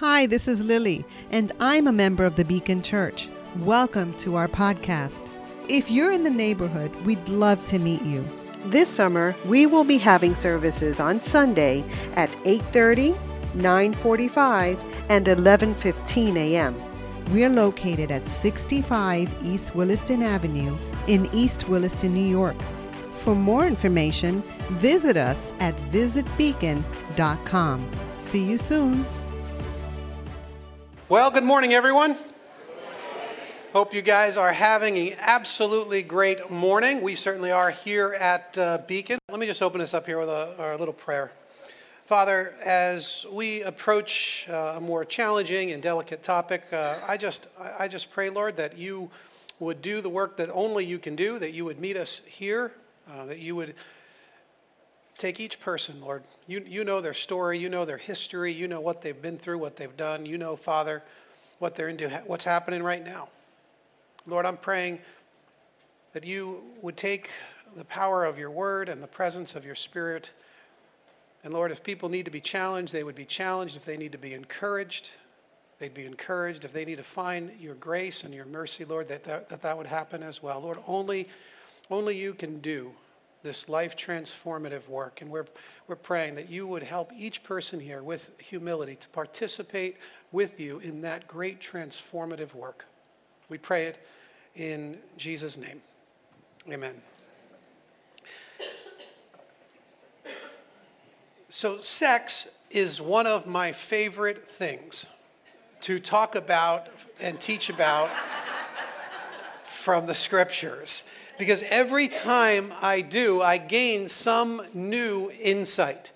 Hi, this is Lily, and I'm a member of the Beacon Church. Welcome to our podcast. If you're in the neighborhood, we'd love to meet you. This summer, we will be having services on Sunday at 8:30, 9:45, and 11:15 a.m. We're located at 65 East Williston Avenue in East Williston, New York. For more information, visit us at visitbeacon.com. See you soon. Well, good morning, everyone. Hope you guys are having an absolutely great morning. We certainly are here at uh, Beacon. Let me just open this up here with a, our little prayer. Father, as we approach uh, a more challenging and delicate topic, uh, I just I just pray, Lord, that you would do the work that only you can do, that you would meet us here, uh, that you would take each person, Lord. You, you know their story, you know their history, you know what they've been through, what they've done. You know, Father, what they're into, what's happening right now. Lord, I'm praying that you would take the power of your word and the presence of your spirit and Lord, if people need to be challenged, they would be challenged. If they need to be encouraged, they'd be encouraged. If they need to find your grace and your mercy, Lord, that that, that, that would happen as well. Lord, only, only you can do this life transformative work. And we're, we're praying that you would help each person here with humility to participate with you in that great transformative work. We pray it in Jesus' name. Amen. So, sex is one of my favorite things to talk about and teach about from the scriptures. Because every time I do, I gain some new insight.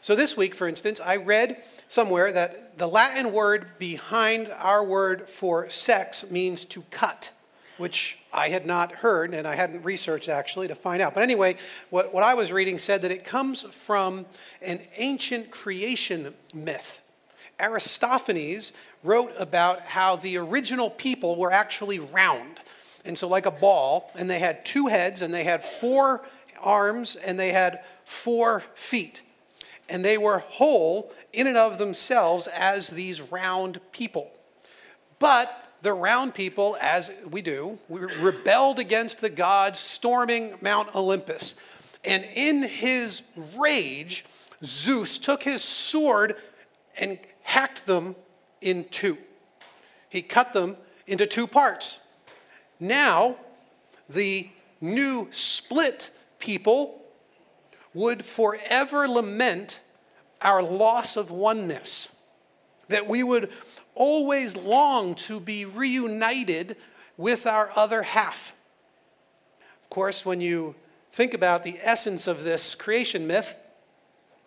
So, this week, for instance, I read somewhere that the Latin word behind our word for sex means to cut, which I had not heard and I hadn't researched actually to find out. But anyway, what, what I was reading said that it comes from an ancient creation myth. Aristophanes wrote about how the original people were actually round. And so, like a ball, and they had two heads, and they had four arms, and they had four feet. And they were whole in and of themselves as these round people. But the round people, as we do, we rebelled against the gods, storming Mount Olympus. And in his rage, Zeus took his sword and hacked them in two. He cut them into two parts. Now, the new split people would forever lament our loss of oneness, that we would always long to be reunited with our other half. Of course, when you think about the essence of this creation myth,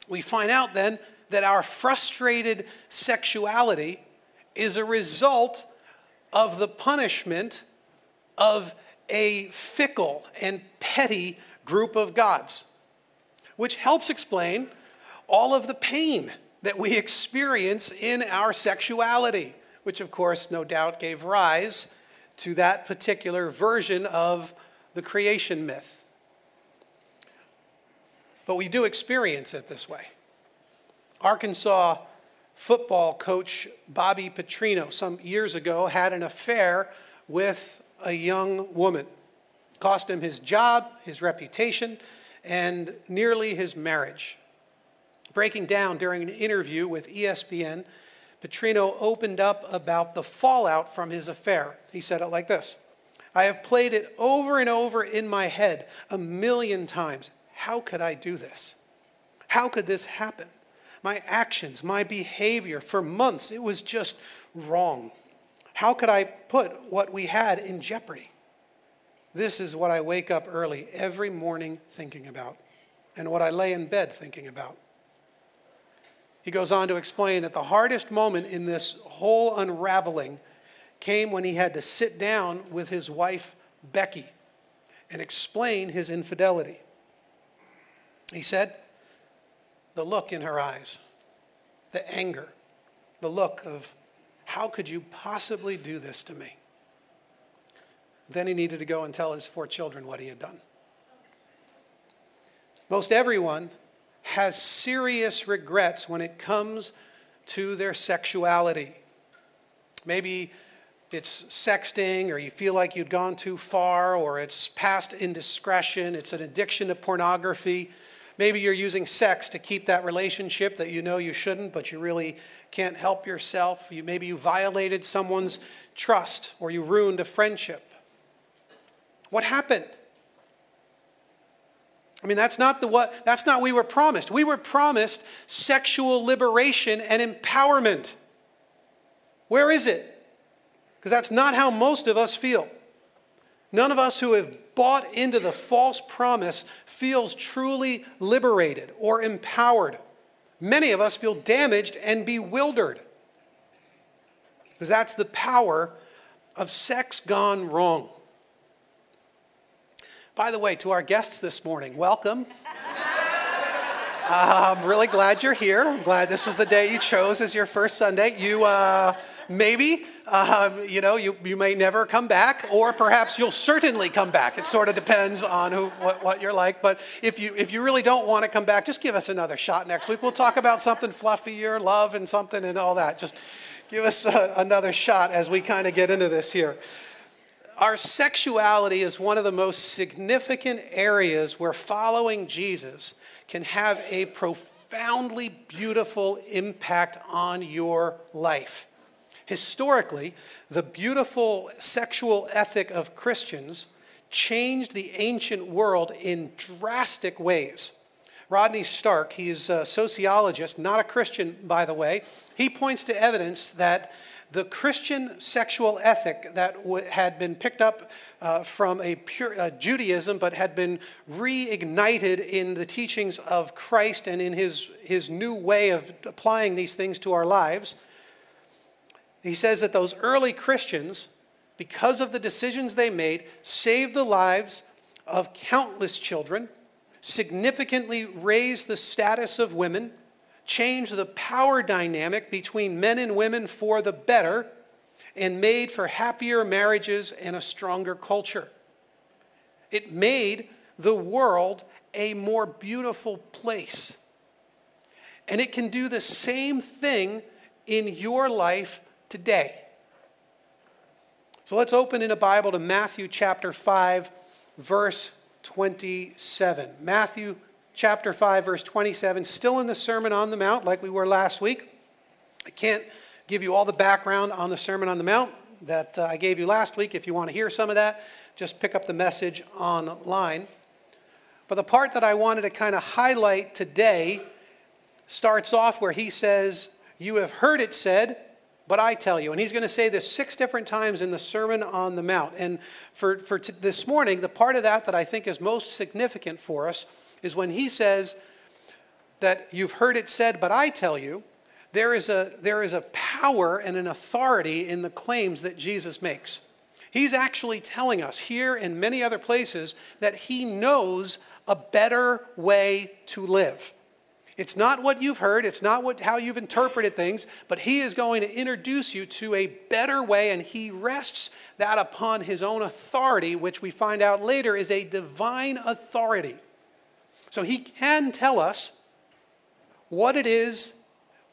we find out then that our frustrated sexuality is a result of the punishment of a fickle and petty group of gods, which helps explain all of the pain that we experience in our sexuality, which, of course, no doubt gave rise to that particular version of the creation myth. But we do experience it this way. Arkansas football coach Bobby Petrino, some years ago, had an affair with a young woman. Cost him his job, his reputation, and nearly his marriage. Breaking down during an interview with ESPN, Petrino opened up about the fallout from his affair. He said it like this I have played it over and over in my head a million times. How could I do this? How could this happen? My actions, my behavior for months, it was just wrong. How could I put what we had in jeopardy? This is what I wake up early every morning thinking about, and what I lay in bed thinking about. He goes on to explain that the hardest moment in this whole unraveling came when he had to sit down with his wife, Becky, and explain his infidelity. He said, the look in her eyes, the anger, the look of, how could you possibly do this to me? Then he needed to go and tell his four children what he had done. Most everyone has serious regrets when it comes to their sexuality. Maybe it's sexting, or you feel like you'd gone too far, or it's past indiscretion, it's an addiction to pornography. Maybe you're using sex to keep that relationship that you know you shouldn't, but you really can't help yourself. You, maybe you violated someone's trust or you ruined a friendship. What happened? I mean, that's not the what that's not we were promised. We were promised sexual liberation and empowerment. Where is it? Because that's not how most of us feel. None of us who have bought into the false promise feels truly liberated or empowered. Many of us feel damaged and bewildered. Because that's the power of sex gone wrong. By the way, to our guests this morning, welcome. uh, I'm really glad you're here. I'm glad this was the day you chose as your first Sunday. You uh, maybe, um, you know, you, you may never come back, or perhaps you'll certainly come back. It sort of depends on who, what, what you're like. But if you, if you really don't want to come back, just give us another shot next week. We'll talk about something fluffier, love and something and all that. Just give us a, another shot as we kind of get into this here our sexuality is one of the most significant areas where following Jesus can have a profoundly beautiful impact on your life. Historically, the beautiful sexual ethic of Christians changed the ancient world in drastic ways. Rodney Stark, he's a sociologist, not a Christian, by the way, he points to evidence that the Christian sexual ethic that w- had been picked up uh, from a pure uh, Judaism, but had been reignited in the teachings of Christ and in his, his new way of applying these things to our lives. He says that those early Christians, because of the decisions they made, saved the lives of countless children, significantly raised the status of women changed the power dynamic between men and women for the better and made for happier marriages and a stronger culture. It made the world a more beautiful place. And it can do the same thing in your life today. So let's open in a Bible to Matthew chapter 5, verse 27. Matthew chapter 5, verse 27, still in the Sermon on the Mount, like we were last week. I can't give you all the background on the Sermon on the Mount that uh, I gave you last week. If you want to hear some of that, just pick up the message online. But the part that I wanted to kind of highlight today starts off where he says, You have heard it said, but I tell you. And he's going to say this six different times in the Sermon on the Mount. And for, for t- this morning, the part of that that I think is most significant for us is when he says that you've heard it said, but I tell you, there is a, there is a power and an authority in the claims that Jesus makes. He's actually telling us here and many other places that he knows a better way to live. It's not what you've heard, it's not what, how you've interpreted things, but he is going to introduce you to a better way, and he rests that upon his own authority, which we find out later is a divine authority. So he can tell us what it is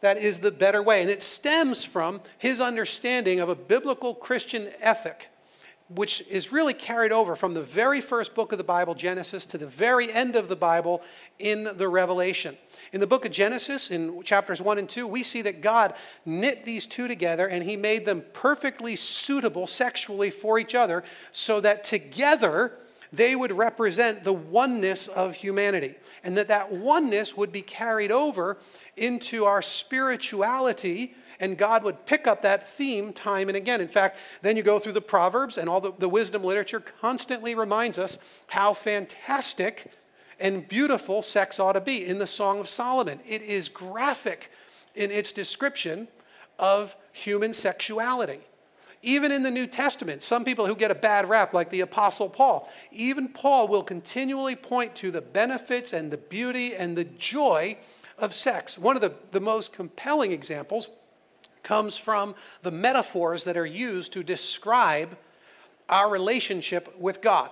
that is the better way. And it stems from his understanding of a biblical Christian ethic, which is really carried over from the very first book of the Bible, Genesis, to the very end of the Bible in the Revelation. In the book of Genesis, in chapters 1 and 2, we see that God knit these two together and he made them perfectly suitable sexually for each other so that together they would represent the oneness of humanity. And that that oneness would be carried over into our spirituality and God would pick up that theme time and again. In fact, then you go through the Proverbs, and all the, the, wisdom literature constantly reminds us how fantastic and beautiful sex ought to be. In the Song of Solomon, it is graphic in its description of human sexuality. Even in the New Testament, some people who get a bad rap, like the Apostle Paul, even Paul will continually point to the benefits and the beauty and the joy of sex. One of the, the most compelling examples comes from the metaphors that are used to describe our relationship with God.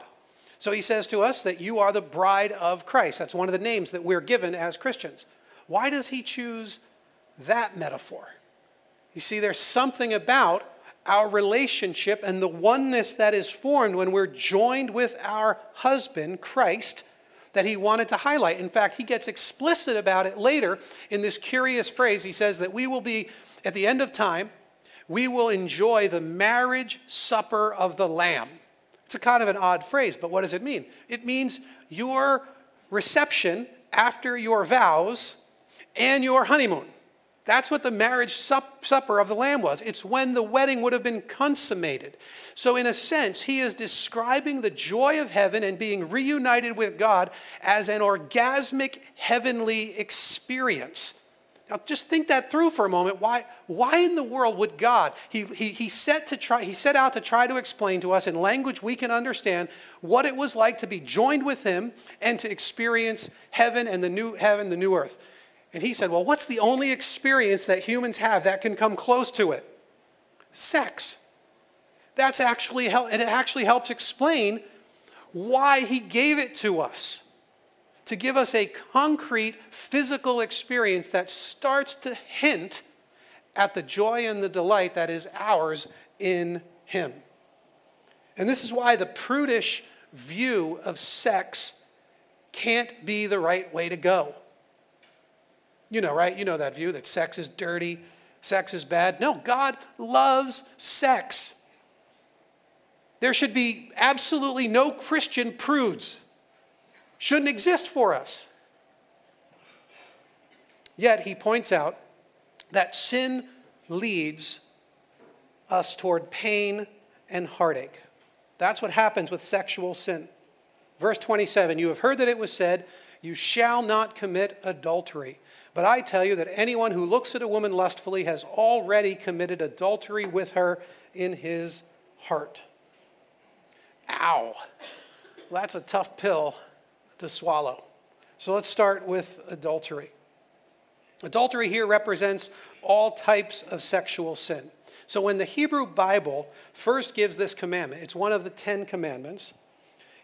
So he says to us that you are the bride of Christ. That's one of the names that we're given as Christians. Why does he choose that metaphor. You see, there's something about our relationship and the oneness that is formed when we're joined with our husband, Christ, that he wanted to highlight. In fact, he gets explicit about it later in this curious phrase. He says that we will be, at the end of time, we will enjoy the marriage supper of the Lamb. It's a kind of an odd phrase, but what does it mean? It means your reception after your vows and your honeymoon. That's what the marriage sup- supper of the Lamb was. It's when the wedding would have been consummated. So, in a sense, he is describing the joy of heaven and being reunited with God as an orgasmic heavenly experience. Now, just think that through for a moment. Why, why in the world would God, he, he, he, set to try, he set out to try to explain to us in language we can understand what it was like to be joined with Him and to experience heaven and the new heaven, the new earth. And he said, Well, what's the only experience that humans have that can come close to it? Sex. That's actually, and it actually helps explain why He gave it to us to give us a concrete physical experience that starts to hint at the joy and the delight that is ours in Him. And this is why the prudish view of sex can't be the right way to go. You know, right? You know that view that sex is dirty, sex is bad. No, God loves sex. There should be absolutely no Christian prudes shouldn't exist for us. Yet he points out that sin leads us toward pain and heartache. That's what happens with sexual sin. Verse 27 You have heard that it was said, You shall not commit adultery. But I tell you that anyone who looks at a woman lustfully has already committed adultery with her in his heart. Ow. Well, that's a tough pill to swallow. So let's start with adultery. Adultery here represents all types of sexual sin. So when the Hebrew Bible first gives this commandment, it's one of the Ten Commandments,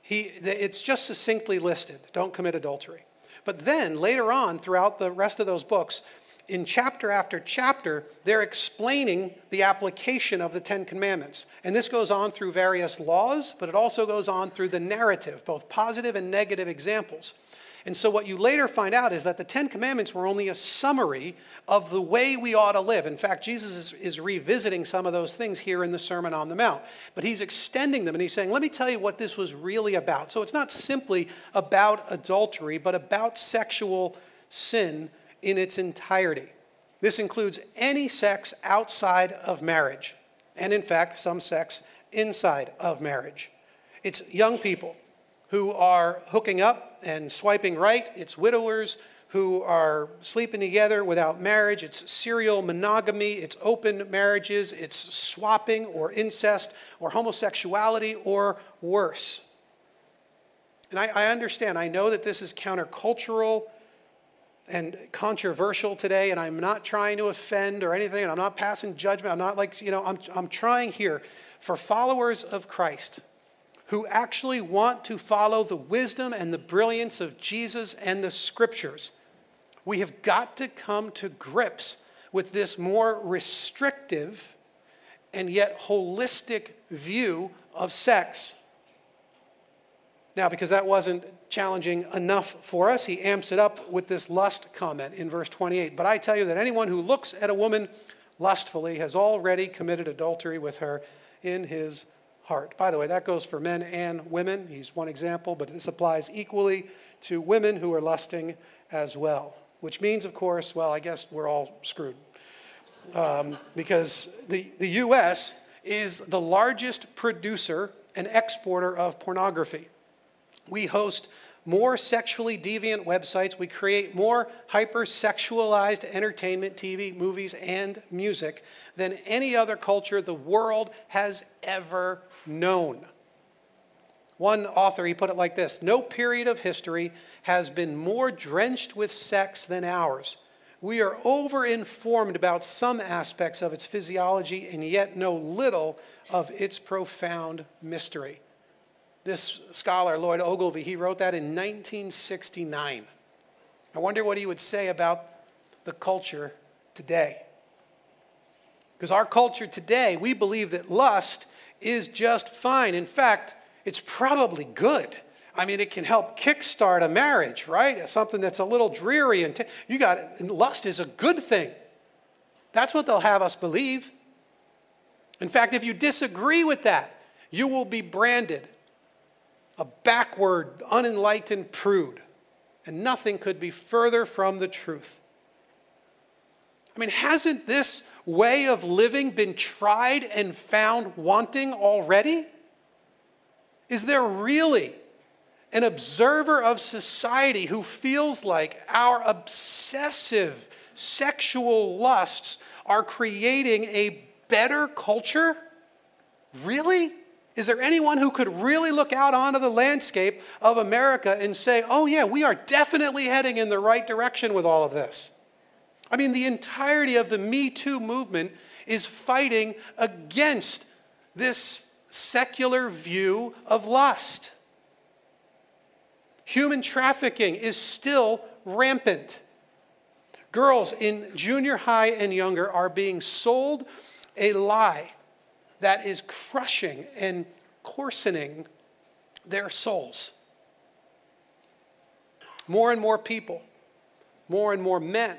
he, it's just succinctly listed don't commit adultery. But then later on, throughout the rest of those books, in chapter after chapter, they're explaining the application of the Ten Commandments. And this goes on through various laws, but it also goes on through the narrative, both positive and negative examples. And so, what you later find out is that the Ten Commandments were only a summary of the way we ought to live. In fact, Jesus is, is, revisiting some of those things here in the Sermon on the Mount. But he's extending them and he's saying, let me tell you what this was really about. So, it's not simply about adultery, but about sexual sin in its entirety. This includes any sex outside of marriage, and in fact, some sex inside of marriage. It's young people who are hooking up and swiping right, it's widowers who are sleeping together without marriage, it's serial monogamy, it's open marriages, it's swapping or incest or homosexuality or worse. And I, I understand, I know that this is countercultural and controversial today, and I'm not trying to offend or anything, and I'm not passing judgment. I'm not like, you know, I'm, I'm trying here for followers of Christ who actually want to follow the wisdom and the brilliance of Jesus and the scriptures. We have got to come to grips with this more restrictive and yet holistic view of sex. Now, because that wasn't challenging enough for us. He amps it up with this lust comment in verse 28. But I tell you that anyone who looks at a woman lustfully has already committed adultery with her in his heart. By the way, that goes for men and women. He's one example, but this applies equally to women who are lusting as well. Which means, of course, well, I guess we're all screwed. Um, because the, the U.S. is the largest producer and exporter of pornography. We host more sexually deviant websites. We create more hypersexualized entertainment, TV, movies, and music than any other culture the world has ever known. One author, he put it like this No period of history has been more drenched with sex than ours. We are over-informed about some aspects of its physiology and yet know little of its profound mystery. This scholar, Lloyd Ogilvie, he wrote that in 1969. I wonder what he would say about the culture today. Because our culture today, we believe that lust is just fine. In fact, it's probably good. I mean, it can help kickstart a marriage, right? Something that's a little dreary and t- you got it. lust is a good thing. That's what they'll have us believe. In fact, if you disagree with that, you will be branded a backward, unenlightened prude. And nothing could be further from the truth. I mean, hasn't this way of living been tried and found wanting already? Is there really an observer of society who feels like our obsessive sexual lusts are creating a better culture? Really? Is there anyone who could really look out onto the landscape of America and say, oh, yeah, we are definitely heading in the right direction with all of this? I mean, the entirety of the Me Too movement is fighting against this secular view of lust. Human trafficking is still rampant. Girls in junior high and younger are being sold a lie that is crushing and coarsening their souls. More and more people, more and more men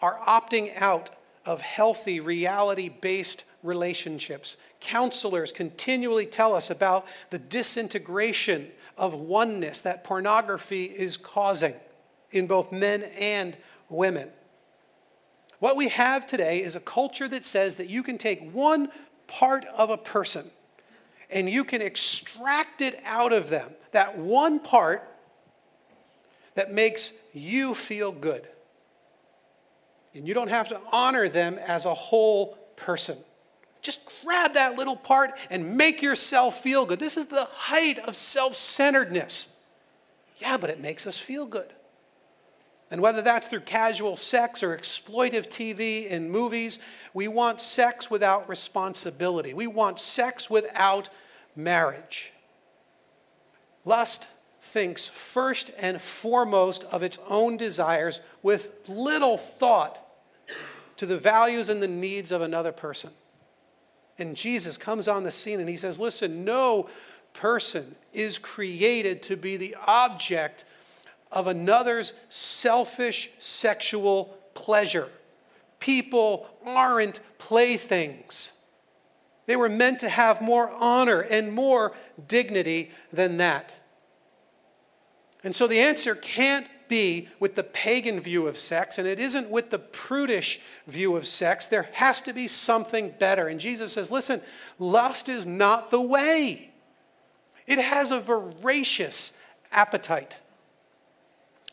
are opting out of healthy, reality based relationships. Counselors continually tell us about the disintegration of oneness that pornography is causing in both men and women. What we have today is a culture that says that you can take one part of a person and you can extract it out of them, that one part that makes you feel good. And you don't have to honor them as a whole person. Just grab that little part and make yourself feel good. This is the height of self centeredness. Yeah, but it makes us feel good. And whether that's through casual sex or exploitive TV and movies, we want sex without responsibility. We want sex without marriage. Lust thinks first and foremost of its own desires with little thought to the values and the needs of another person. And Jesus comes on the scene and he says, Listen, no person is created to be the object of another's selfish sexual pleasure. People aren't playthings. They were meant to have more honor and more dignity than that. And so the answer can't be with the pagan view of sex, and it isn't with the prudish view of sex. There has to be something better. And Jesus says, listen, lust is not the way, it has a voracious appetite.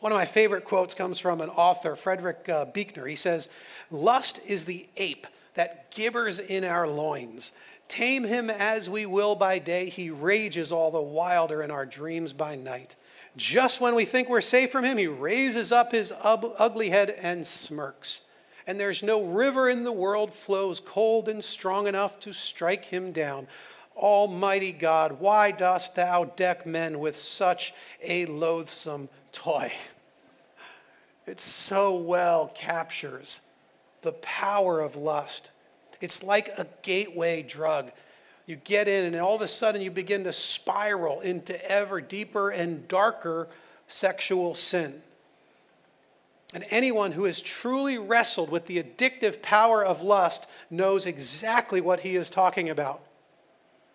One of my favorite quotes comes from an author, Frederick uh, Buechner. He says, Lust is the ape that gibbers in our loins. Tame him as we will by day, he rages all the wilder in our dreams by night. Just when we think we're safe from him, he raises up his ugly head and smirks. And there's no river in the world flows cold and strong enough to strike him down. Almighty God, why dost thou deck men with such a loathsome toy? It so well captures the power of lust. It's like a gateway drug. You get in, and all of a sudden, you begin to spiral into ever deeper and darker sexual sin. And anyone who has truly wrestled with the addictive power of lust knows exactly what he is talking about.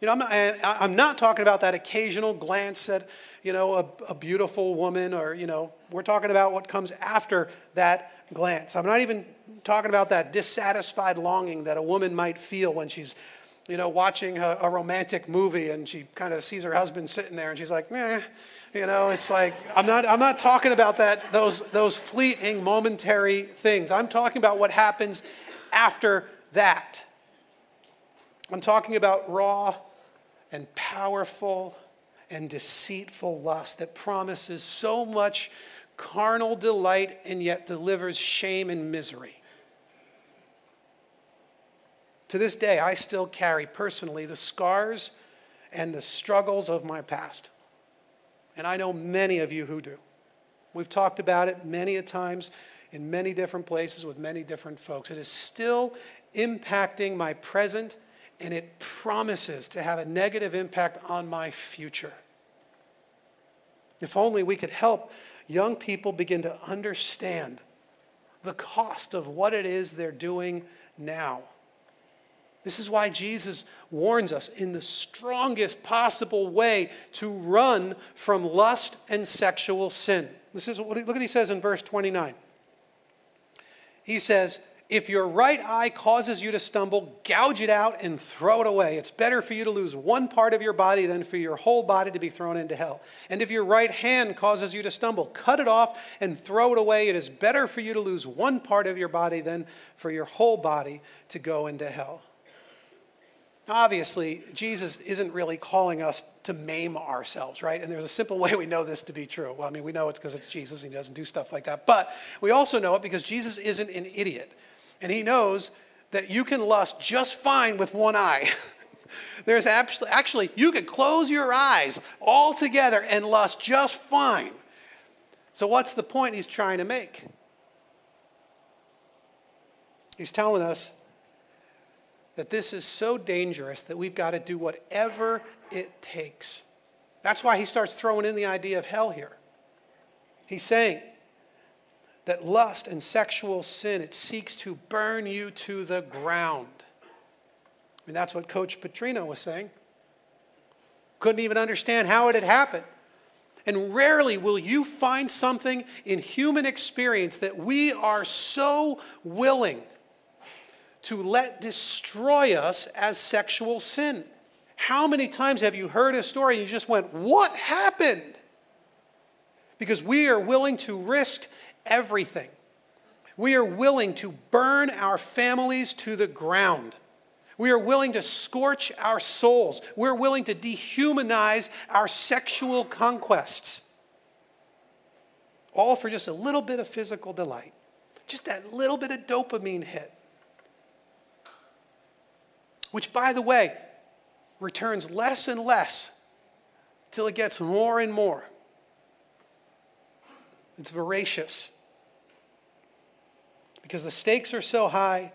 You know, I'm not, I'm not talking about that occasional glance at, you know, a, a beautiful woman or, you know, we're talking about what comes after that glance. I'm not even talking about that dissatisfied longing that a woman might feel when she's, you know, watching a, a romantic movie and she kind of sees her husband sitting there and she's like, meh. You know, it's like I'm not I'm not talking about that those those fleeting momentary things. I'm talking about what happens after that. I'm talking about raw and powerful and deceitful lust that promises so much carnal delight and yet delivers shame and misery. To this day, I still carry personally the scars and the struggles of my past. And I know many of you who do. We've talked about it many a times in many different places with many different folks. It is still impacting my present, and it promises to have a negative impact on my future. If only we could help young people begin to understand the cost of what it is they're doing now. This is why Jesus warns us in the strongest possible way to run from lust and sexual sin. This is what, look what he says in verse 29. He says, if your right eye causes you to stumble, gouge it out and throw it away. It's better for you to lose one part of your body than for your whole body to be thrown into hell. And if your right hand causes you to stumble, cut it off and throw it away. It is better for you to lose one part of your body than for your whole body to go into hell. Obviously, Jesus isn't really calling us to maim ourselves, right? And there's a simple way we know this to be true. Well, I mean, we know it's because it's Jesus and he doesn't do stuff like that. But we also know it because Jesus isn't an idiot. And he knows that you can lust just fine with one eye. There's actually, actually, you could close your eyes altogether and lust just fine. So, what's the point he's trying to make? He's telling us that this is so dangerous that we've got to do whatever it takes. That's why he starts throwing in the idea of hell here. He's saying, that lust and sexual sin, it seeks to burn you to the ground. I mean, that's what Coach Petrino was saying. Couldn't even understand how it had happened. And rarely will you find something in human experience that we are so willing to let destroy us as sexual sin. How many times have you heard a story and you just went, What happened? Because we are willing to risk everything. We are willing to burn our families to the ground. We are willing to scorch our souls. We're willing to dehumanize our sexual conquests. All for just a little bit of physical delight, just that little bit of dopamine hit. Which, by the way, returns less and less till it gets more and more. It's voracious because the stakes are so high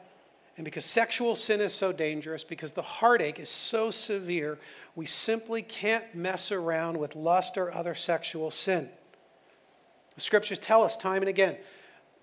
and because sexual sin is so dangerous, because the heartache is so severe, we simply can't mess around with lust or other sexual sin. The scriptures tell us time and again.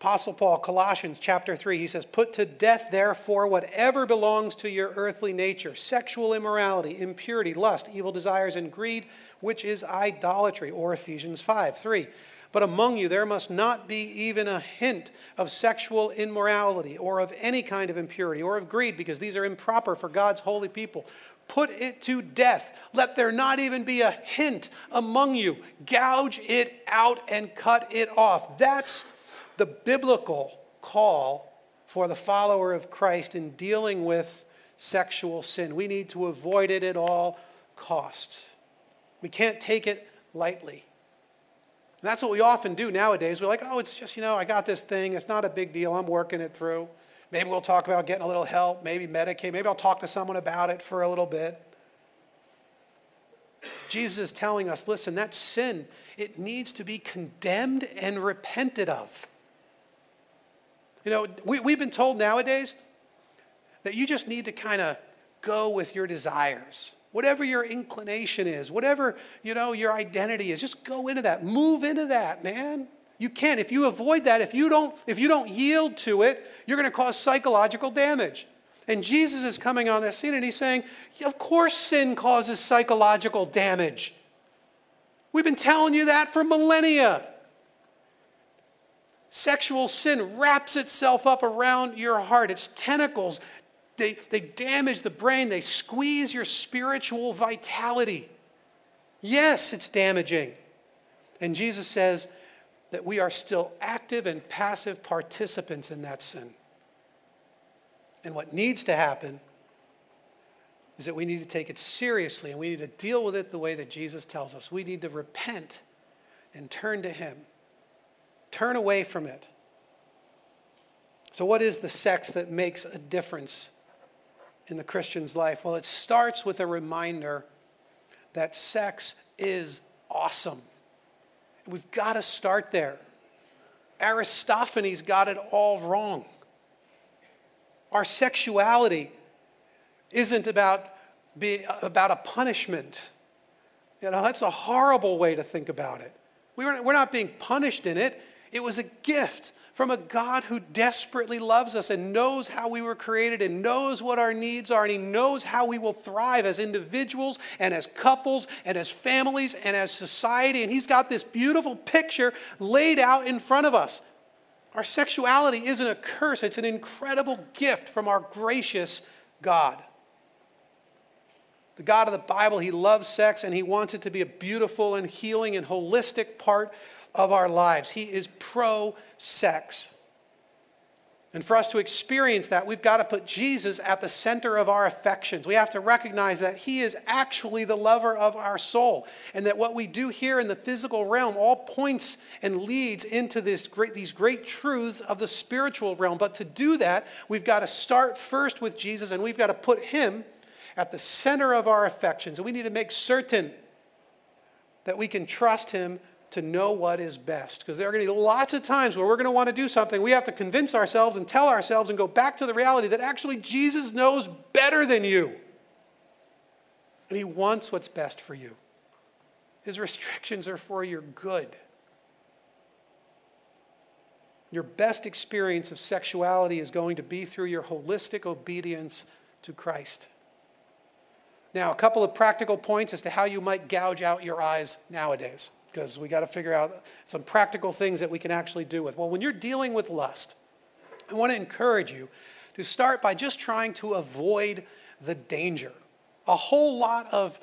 Apostle Paul, Colossians chapter 3, he says, Put to death, therefore, whatever belongs to your earthly nature sexual immorality, impurity, lust, evil desires, and greed, which is idolatry. Or Ephesians 5 3. But among you there must not be even a hint of sexual immorality or of any kind of impurity or of greed, because these are improper for God's holy people. Put it to death. Let there not even be a hint among you. Gouge it out and cut it off. That's the biblical call for the follower of Christ in dealing with sexual sin. We need to avoid it at all costs. We can't take it lightly. And that's what we often do nowadays. We're like, oh, it's just, you know, I got this thing. It's not a big deal. I'm working it through. Maybe we'll talk about getting a little help, maybe Medicaid. Maybe I'll talk to someone about it for a little bit. Jesus is telling us listen, that sin, it needs to be condemned and repented of. You know, we, we've been told nowadays that you just need to kind of go with your desires whatever your inclination is, whatever, you know, your identity is, just go into that. Move into that, man. You can't. If you avoid that, if you don't, if you don't yield to it, you're going to cause psychological damage. And Jesus is coming on that scene and he's saying, Of course, sin causes psychological damage. We've been telling you that for millennia. Sexual sin wraps itself up around your heart. Its tentacles they, they damage the brain, they squeeze your spiritual vitality. Yes, it's damaging. And Jesus says that we are still active and passive participants in that sin. And what needs to happen is that we need to take it seriously and we need to deal with it the way that Jesus tells us. We need to repent and turn to Him, turn away from it. So, what is the sex that makes a difference in the Christian's life? Well, it starts with a reminder that sex is awesome. We've got to start there. Aristophanes got it all wrong. Our sexuality isn't about, be, about a punishment. You know, that's a horrible way to think about it. We were, we're not being punished in it, it was a gift from a God who desperately loves us and knows how we were created and knows what our needs are and He knows how we will thrive as individuals and as couples and as families and as society. And He's got this beautiful picture laid out in front of us. Our sexuality isn't a curse, it's an incredible gift from our gracious God. The God of the Bible, He loves sex and He wants it to be a beautiful and healing and holistic part of our lives. He is pro sex. And for us to experience that, we've got to put Jesus at the center of our affections. We have to recognize that He is actually the lover of our soul, and that what we do here in the physical realm all points and leads into this great, these great truths of the spiritual realm. But to do that, we've got to start first with Jesus, and we've got to put Him at the center of our affections. And we need to make certain that we can trust Him to know what is best. Because there are going to be lots of times where we're going to want to do something. We have to convince ourselves and tell ourselves and go back to the reality that actually Jesus knows better than you. And He wants what's best for you. His restrictions are for your good. Your best experience of sexuality is going to be through your holistic obedience to Christ. Now, a couple of practical points as to how you might gouge out your eyes nowadays, because we got to figure out some practical things that we can actually do with. Well, when you're dealing with lust, I want to encourage you to start by just trying to avoid the danger. A whole lot of,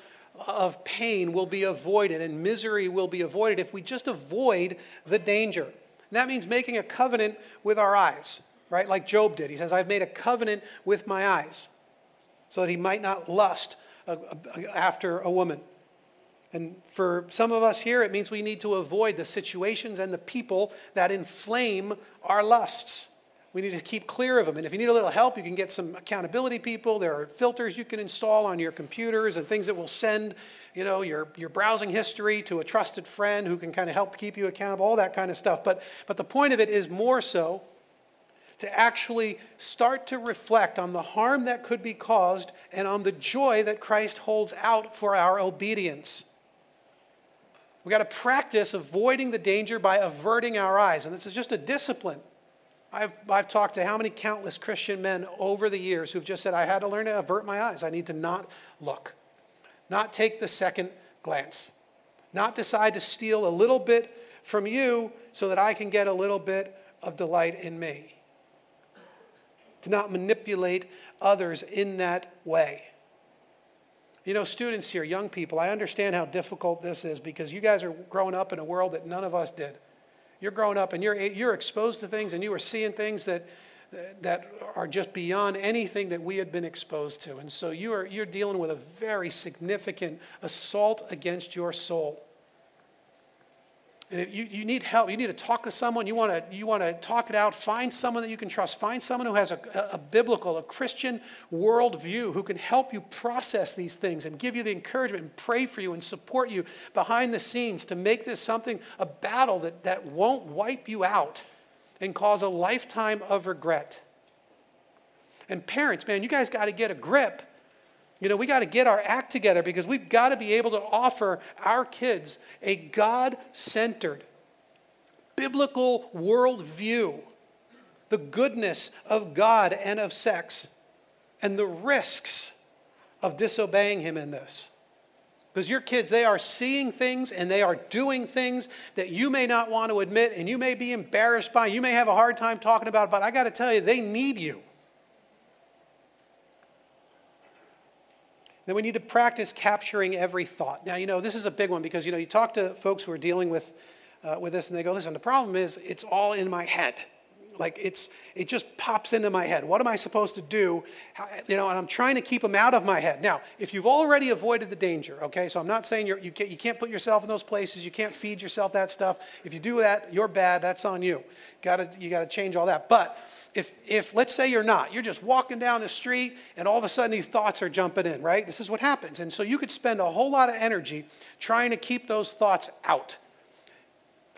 of pain will be avoided and misery will be avoided if we just avoid the danger. And that means making a covenant with our eyes, right? Like Job did. He says, I've made a covenant with my eyes so that he might not lust uh, uh, after a woman. And for some of us here, it means we need to avoid the situations and the people that inflame our lusts. We need to keep clear of them. And if you need a little help, you can get some accountability people. There are filters you can install on your computers and things that will send, you know, your, your browsing history to a trusted friend who can kind of help keep you accountable, all that kind of stuff. But, but the point of it is more so to actually start to reflect on the harm that could be caused and on the joy that Christ holds out for our obedience. We got to practice avoiding the danger by averting our eyes. And this is just a discipline. I've, I've talked to how many countless Christian men over the years who've just said, I had to learn to avert my eyes. I need to not look, not take the second glance, not decide to steal a little bit from you so that I can get a little bit of delight in me to not manipulate others in that way. You know, students here, young people, I understand how difficult this is because you guys are growing up in a world that none of us did. You're growing up and you're, you're exposed to things and you are seeing things that, that are just beyond anything that we had been exposed to. And so you are, you're dealing with a very significant assault against your soul. And you, you need help, you need to talk to someone, you want to, you want to talk it out, find someone that you can trust. Find someone who has a, a biblical, a Christian worldview who can help you process these things and give you the encouragement and pray for you and support you behind the scenes to make this something, a battle that, that won't wipe you out and cause a lifetime of regret. And parents, man, you guys got to get a grip you know, we got to get our act together because we've got to be able to offer our kids a God centered, biblical worldview, the goodness of God and of sex, and the risks of disobeying Him in this. Because your kids, they are seeing things and they are doing things that you may not want to admit and you may be embarrassed by. You may have a hard time talking about, but I got to tell you, they need you. Then we need to practice capturing every thought. Now, you know, this is a big one because, you know, you talk to folks who are dealing with, uh, with this and they go, listen, the problem is it's all in my head. Like it's, it just pops into my head. What am I supposed to do? How, you know, and I'm trying to keep them out of my head. Now, if you've already avoided the danger, okay, so I'm not saying you're, you, can't, you can't put yourself in those places. You can't feed yourself that stuff. If you do that, you're bad. That's on you. Gotta, you got to change all that. But if, if let's say you're not, you're just walking down the street and all of a sudden these thoughts are jumping in, right? This is what happens. And so you could spend a whole lot of energy trying to keep those thoughts out.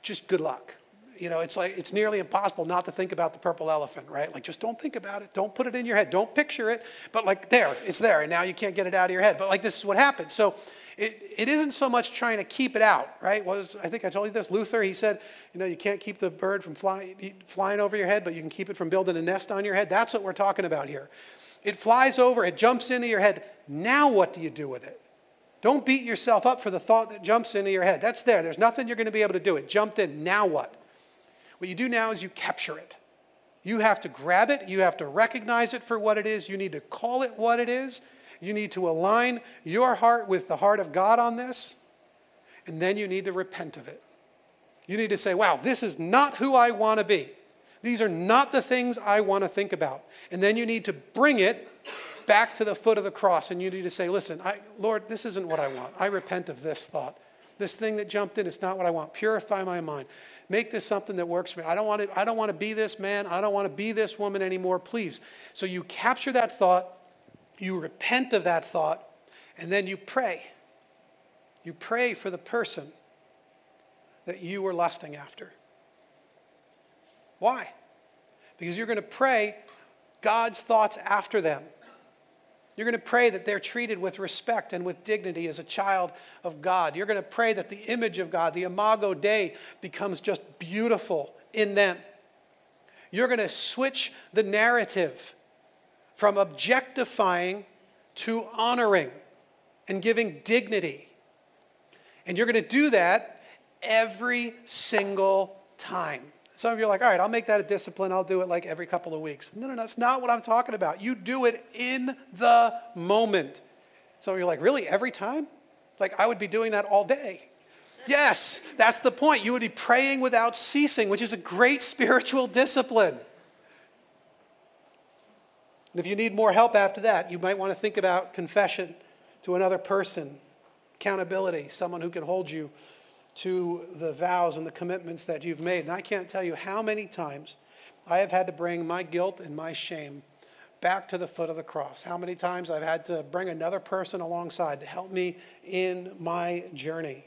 Just good luck. you know, it's like it's nearly impossible not to think about the purple elephant, right? Like just don't think about it. Don't put it in your head. Don't picture it. But like there, it's there, and now you can't get it out of your head. But like this is what happens. So it, it isn't so much trying to keep it out, right? Was I think I told you this? Luther, he said, you know, you can't keep the bird from fly, flying over your head, but you can keep it from building a nest on your head. That's what we're talking about here. It flies over, it jumps into your head. Now what do you do with it? Don't beat yourself up for the thought that jumps into your head. That's there. There's nothing you're going to be able to do. It jumped in. Now what? What you do now is you capture it. You have to grab it. You have to recognize it for what it is. You need to call it what it is. You need to align your heart with the heart of God on this. And then you need to repent of it. You need to say, wow, this is not who I want to be. These are not the things I want to think about. And then you need to bring it back to the foot of the cross and you need to say, listen, I, Lord, this isn't what I want. I repent of this thought. This thing that jumped in, it's not what I want. Purify my mind. Make this something that works for me. I don't want to, I don't want to be this man. I don't want to be this woman anymore, please. So you capture that thought, you repent of that thought, and then you pray. You pray for the person that you were lusting after. Why? Because you're going to pray God's thoughts after them. You're going to pray that they're treated with respect and with dignity as a child of God. You're going to pray that the image of God, the imago Dei, becomes just beautiful in them. You're going to switch the narrative from objectifying to honoring and giving dignity. And you're going to do that every single time. Some of you are like, all right, I'll make that a discipline. I'll do it like every couple of weeks. No, no, that's not what I'm talking about. You do it in the moment. Some of you are like, really, every time? Like, I would be doing that all day. Yes, that's the point. You would be praying without ceasing, which is a great spiritual discipline. And if you need more help after that, you might want to think about confession to another person, accountability, someone who can hold you to the vows and the commitments that you've made. And I can't tell you how many times I have had to bring my guilt and my shame back to the foot of the cross. How many times I've had to bring another person alongside to help me in my journey.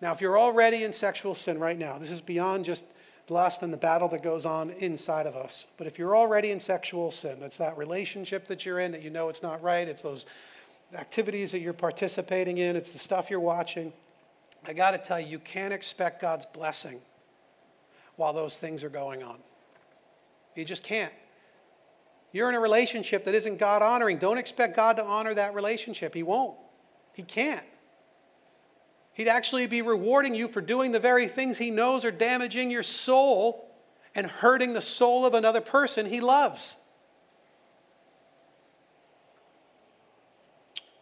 Now, if you're already in sexual sin right now, this is beyond just lust and the battle that goes on inside of us. But if you're already in sexual sin, that's that relationship that you're in that you know it's not right, it's those activities that you're participating in, it's the stuff you're watching. I got to tell you, you can't expect God's blessing while those things are going on. You just can't. You're in a relationship that isn't God honoring. Don't expect God to honor that relationship. He won't. He can't. He'd actually be rewarding you for doing the very things He knows are damaging your soul and hurting the soul of another person He loves.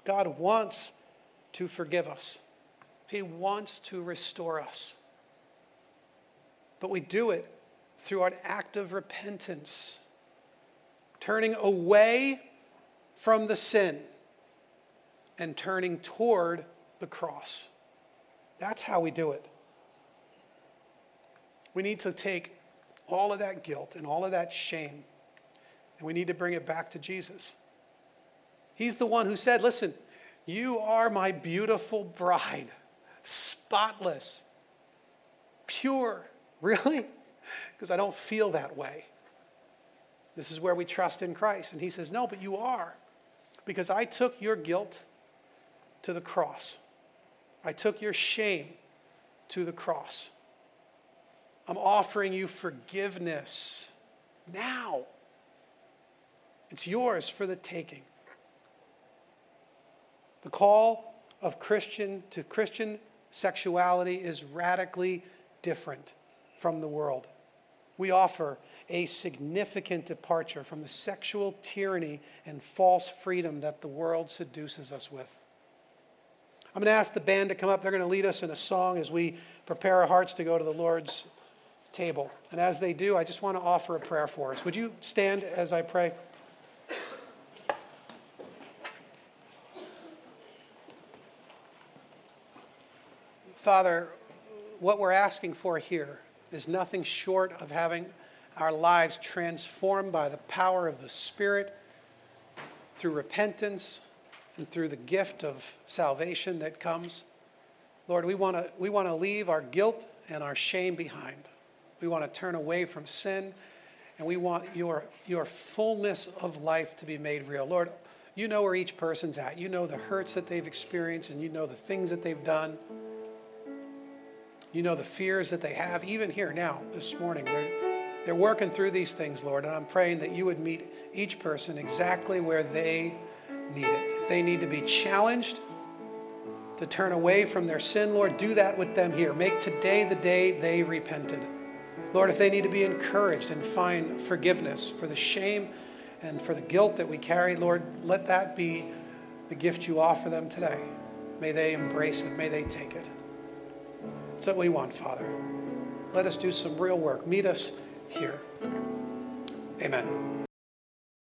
God wants to forgive us. He wants to restore us. But we do it through an act of repentance, turning away from the sin and turning toward the cross. That's how we do it. We need to take all of that guilt and all of that shame, and we need to bring it back to Jesus. He's the one who said, Listen, you are my beautiful bride spotless, pure. Really? Because I don't feel that way. This is where we trust in Christ. And he says, No, but you are. Because I took your guilt to the cross, I took your shame to the cross. I'm offering you forgiveness now. It's yours for the taking. The call of Christian to Christian sexuality is radically different from the world. We offer a significant departure from the sexual tyranny and false freedom that the world seduces us with. I'm going to ask the band to come up. They're going to lead us in a song as we prepare our hearts to go to the Lord's table. And as they do, I just want to offer a prayer for us. Would you stand as I pray? Father, what we're asking for here is nothing short of having our lives transformed by the power of the Spirit through repentance and through the gift of salvation that comes. Lord, we want to we want to leave our guilt and our shame behind. We want to turn away from sin, and we want your, your fullness of life to be made real. Lord, you know where each person's at. You know the hurts that they've experienced, and you know the things that they've done. You know the fears that they have, even here now, this morning. They're, they're working through these things, Lord, and I'm praying that you would meet each person exactly where they need it. If they need to be challenged to turn away from their sin, Lord, do that with them here. Make today the day they repented. Lord, if they need to be encouraged and find forgiveness for the shame and for the guilt that we carry, Lord, let that be the gift you offer them today. May they embrace it, may they take it. That's what we want, Father. Let us do some real work. Meet us here. Amen.